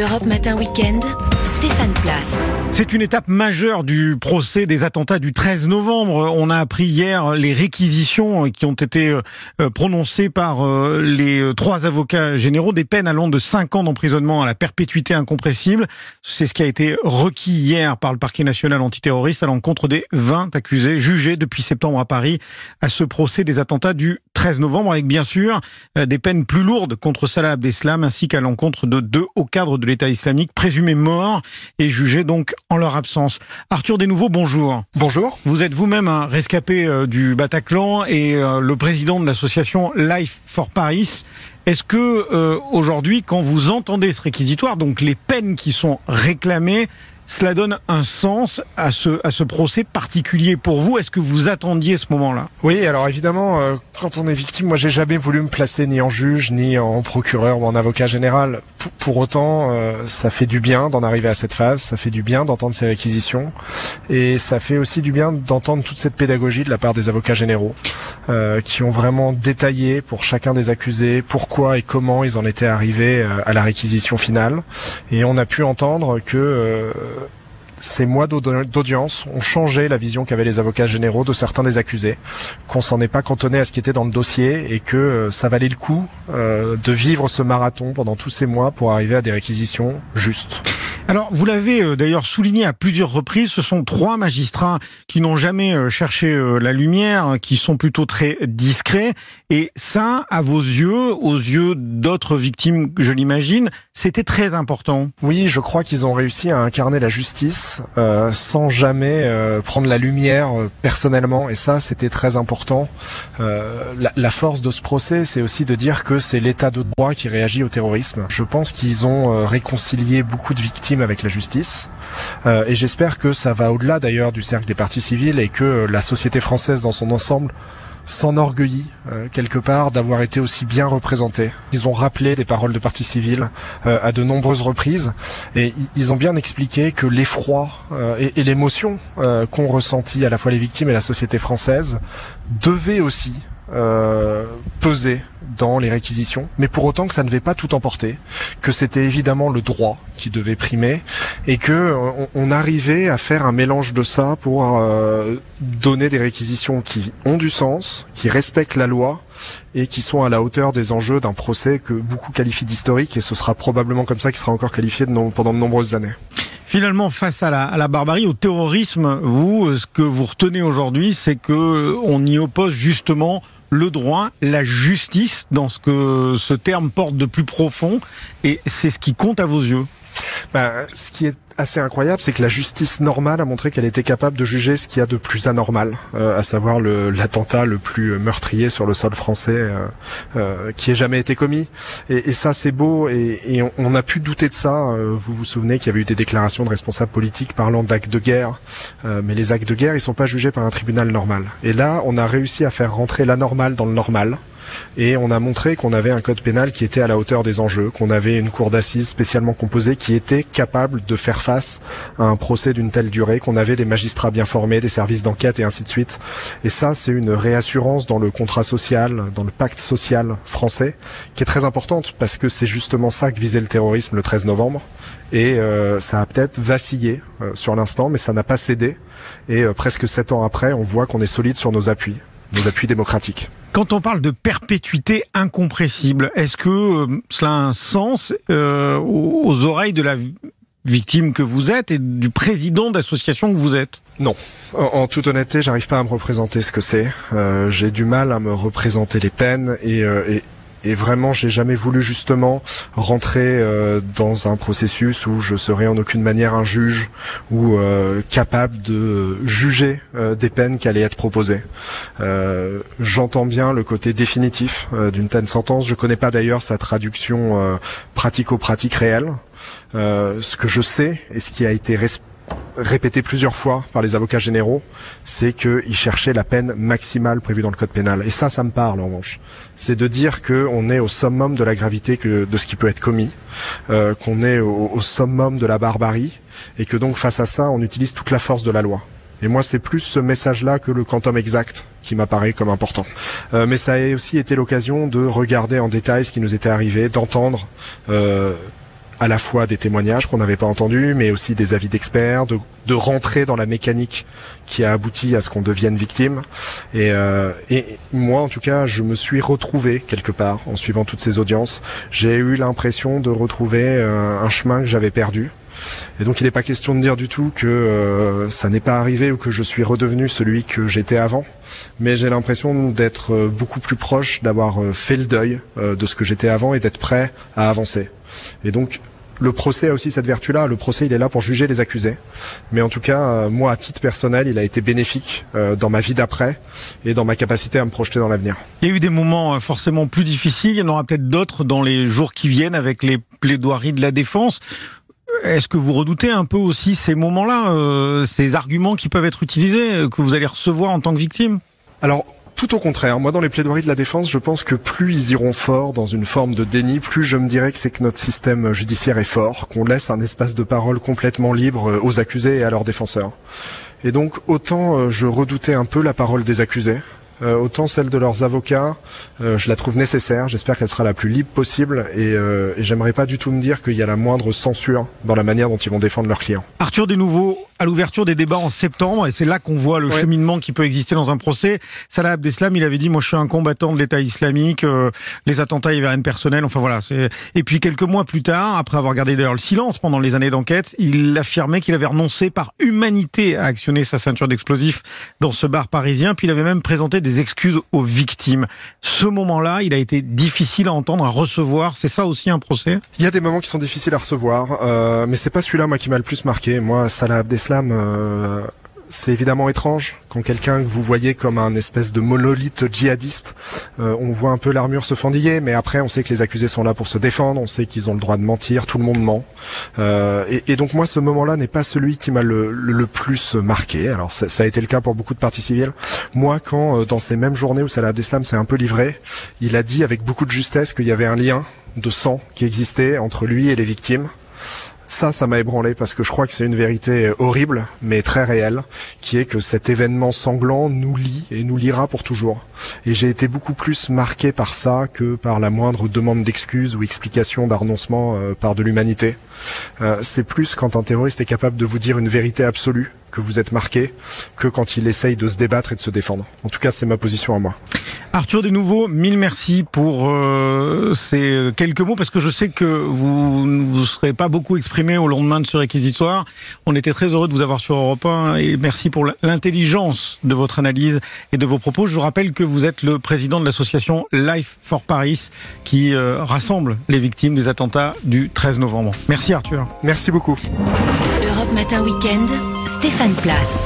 Europe Matin Weekend, Stéphane. C'est une étape majeure du procès des attentats du 13 novembre. On a appris hier les réquisitions qui ont été euh, prononcées par euh, les trois avocats généraux, des peines allant de 5 ans d'emprisonnement à la perpétuité incompressible. C'est ce qui a été requis hier par le parquet national antiterroriste à l'encontre des 20 accusés jugés depuis septembre à Paris à ce procès des attentats du 13 novembre, avec bien sûr euh, des peines plus lourdes contre Salah Abdeslam ainsi qu'à l'encontre de deux hauts cadres de l'État islamique présumés morts et jugés donc en leur absence. Arthur Desnouveaux, bonjour. Bonjour. Vous êtes vous-même un rescapé euh, du Bataclan et euh, le président de l'association Life for Paris. Est-ce que aujourd'hui, quand vous entendez ce réquisitoire, donc les peines qui sont réclamées, cela donne un sens à ce, à ce procès particulier pour vous. Est-ce que vous attendiez ce moment-là? Oui, alors évidemment, euh, quand on est victime, moi j'ai jamais voulu me placer ni en juge, ni en procureur ou en avocat général. pour autant, euh, ça fait du bien d'en arriver à cette phase, ça fait du bien d'entendre ces réquisitions, et ça fait aussi du bien d'entendre toute cette pédagogie de la part des avocats généraux, euh, qui ont vraiment détaillé pour chacun des accusés pourquoi et comment ils en étaient arrivés à la réquisition finale. Et on a pu entendre que ces mois d'audience ont changé la vision qu'avaient les avocats généraux de certains des accusés, qu'on s'en est pas cantonné à ce qui était dans le dossier et que euh, ça valait le coup euh, de vivre ce marathon pendant tous ces mois pour arriver à des réquisitions justes. Alors, vous l'avez euh, d'ailleurs souligné à plusieurs reprises, ce sont trois magistrats qui n'ont jamais euh, cherché euh, la lumière, qui sont plutôt très discrets. Et ça, à vos yeux, aux yeux d'autres victimes, je l'imagine, c'était très important. Oui, je crois qu'ils ont réussi à incarner la justice euh, sans jamais euh, prendre la lumière personnellement. Et ça, c'était très important. Euh, la, la, force de ce procès, c'est aussi de dire que c'est l'état de droit qui réagit au terrorisme. Je pense qu'ils ont réconcilié beaucoup de victimes avec la justice. Euh, et j'espère que ça va au-delà d'ailleurs du cercle des partis civils et que la société française dans son ensemble s'enorgueillit euh, quelque part d'avoir été aussi bien représentée. Ils ont rappelé des paroles de partis civils euh, à de nombreuses reprises et ils ont bien expliqué que l'effroi et, et l'émotion qu'ont ressenti à la fois les victimes et la société française devaient aussi peser dans les réquisitions, mais pour autant que ça ne devait pas tout emporter, que c'était évidemment le droit qui devait primer et que on, arrivait à faire un mélange de ça pour euh, donner des réquisitions qui ont du sens, qui respectent la loi et qui sont à la hauteur des enjeux d'un procès que beaucoup qualifient d'historique et ce sera probablement comme ça qu'il sera encore qualifié pendant de nombreuses années. Finalement, face à la, à la, barbarie, au terrorisme, vous, ce que vous retenez aujourd'hui, c'est que on y oppose justement le droit, la justice, dans ce que ce terme porte de plus profond, et c'est ce qui compte à vos yeux. Ben, ce qui est assez incroyable, c'est que la justice normale a montré qu'elle était capable de juger ce qu'il y a de plus anormal, euh, à savoir l'attentat le, plus meurtrier sur le sol français euh, euh, qui ait jamais été commis. Et, et ça, c'est beau, et, et on, on, a pu douter de ça. vous vous souvenez qu'il y avait eu des déclarations de responsables politiques parlant d'actes de guerre, mais les actes de guerre, ils sont pas jugés par un tribunal normal. Et là, on a réussi à faire rentrer l'anormal dans le normal et on a montré qu'on avait un code pénal qui était à la hauteur des enjeux, qu'on avait une cour d'assises spécialement composée qui était capable de faire face à un procès d'une telle durée, qu'on avait des magistrats bien formés, des services d'enquête et ainsi de suite. Et ça, c'est une réassurance dans le contrat social, dans le pacte social français, qui est très importante parce que c'est justement ça que visait le terrorisme le 13 novembre. Et euh, ça a peut-être vacillé euh, sur l'instant, mais ça n'a pas cédé. Et euh, presque sept ans après, on voit qu'on est solide sur nos appuis, nos appuis démocratiques. Quand on parle de perpétuité incompressible, est-ce que euh, cela a un sens euh, aux oreilles de la victime que vous êtes et du président d'association que vous êtes? Non. En, toute honnêteté, j'arrive pas à me représenter ce que c'est. Euh, j'ai du mal à me représenter les peines et, et et vraiment j'ai jamais voulu justement rentrer euh, dans un processus où je serais en aucune manière un juge ou euh, capable de juger euh, des peines qui allaient être proposées. J'entends bien le côté définitif d'une telle sentence. Je connais pas d'ailleurs sa traduction pratico-pratique réelle. ce que je sais et ce qui a été respecté répété plusieurs fois par les avocats généraux, c'est qu'ils cherchaient la peine maximale prévue dans le code pénal. Et ça, ça me parle en revanche. C'est de dire qu'on est au summum de la gravité que, de ce qui peut être commis, euh, qu'on est au, summum de la barbarie, et que donc face à ça, on utilise toute la force de la loi. Et moi, c'est plus ce message-là que le quantum exact qui m'apparaît comme important. Euh, mais ça a aussi été l'occasion de regarder en détail ce qui nous était arrivé, d'entendre euh, à la fois des témoignages qu'on n'avait pas entendus, mais aussi des avis d'experts, de, de rentrer dans la mécanique qui a abouti à ce qu'on devienne victime. Et, euh, et moi, en tout cas, je me suis retrouvé quelque part en suivant toutes ces audiences. J'ai eu l'impression de retrouver euh, un chemin que j'avais perdu. Et donc il n'est pas question de dire du tout que euh, ça n'est pas arrivé ou que je suis redevenu celui que j'étais avant, mais j'ai l'impression d'être euh, beaucoup plus proche, d'avoir euh, fait le deuil de ce que j'étais avant et d'être prêt à avancer. Et donc le procès a aussi cette vertu-là. Le procès, il est là pour juger les accusés. Mais en tout cas, moi, à titre personnel, il a été bénéfique dans ma vie d'après et dans ma capacité à me projeter dans l'avenir. Il y a eu des moments forcément plus difficiles. Il y en aura peut-être d'autres dans les jours qui viennent avec les plaidoiries de la défense. Est-ce que vous redoutez un peu aussi ces moments-là, euh, ces arguments qui peuvent être utilisés, euh, que vous allez recevoir en tant que victime? Alors, tout au contraire, moi dans les plaidoiries de la défense, je pense que plus ils iront fort dans une forme de déni, plus je me dirais que c'est que notre système judiciaire est fort, qu'on laisse un espace de parole complètement libre euh, aux accusés et à leurs défenseurs. Et donc autant je redoutais un peu la parole des accusés, autant celle de leurs avocats, euh, je la trouve nécessaire. J'espère qu'elle sera la plus libre possible et, euh, et j'aimerais pas du tout me dire qu'il y a la moindre censure dans la manière dont ils vont défendre leurs clients. Arthur Desnouveaux, à l'ouverture des débats en septembre, et c'est là qu'on voit le cheminement qui peut exister dans un procès. Salah Abdeslam, il avait dit, moi je suis un combattant de l'État islamique, les attentats, il y avait rien de personnel, enfin voilà. Et puis quelques mois plus tard, après avoir gardé d'ailleurs le silence pendant les années d'enquête, il affirmait qu'il avait renoncé par humanité à actionner sa ceinture d'explosifs dans ce bar parisien, puis il avait même présenté des des excuses aux victimes. Ce moment-là, il a été difficile à entendre, à recevoir. C'est ça aussi un procès? Il y a des moments qui sont difficiles à recevoir, euh, mais c'est pas celui-là moi qui m'a le plus marqué. Moi, Salah Abdeslam, euh, c'est évidemment étrange quand quelqu'un que vous voyez comme un espèce de monolithe djihadiste, euh, on voit un peu l'armure se fendiller, mais après on sait que les accusés sont là pour se défendre, on sait qu'ils ont le droit de mentir, tout le monde ment. Euh, et, donc moi ce moment-là n'est pas celui qui m'a le, plus marqué. Alors ça, a été le cas pour beaucoup de parties civiles. Moi quand dans ces mêmes journées où Salah Abdeslam s'est un peu livré, il a dit avec beaucoup de justesse qu'il y avait un lien de sang qui existait entre lui et les victimes. Ça, ça m'a ébranlé parce que je crois que c'est une vérité horrible, mais très réelle, qui est que cet événement sanglant nous lie et nous liera pour toujours. Et j'ai été beaucoup plus marqué par ça que par la moindre demande d'excuses ou explication d'arnoncement euh, par de l'humanité. Euh, c'est plus quand un terroriste est capable de vous dire une vérité absolue que vous êtes marqué que quand il essaye de se débattre et de se défendre. En tout cas, c'est ma position à moi. Arthur de nouveau, mille merci pour euh, ces quelques mots parce que je sais que vous ne vous serez pas beaucoup exprimé au lendemain de ce réquisitoire. On était très heureux de vous avoir sur Europe 1 et merci pour l'intelligence de votre analyse et de vos propos. Je vous rappelle que vous êtes le président de l'association Life for Paris qui euh, rassemble les victimes des attentats du 13 novembre. Merci Arthur. Merci beaucoup. Europe Matin Weekend, Stéphane Place.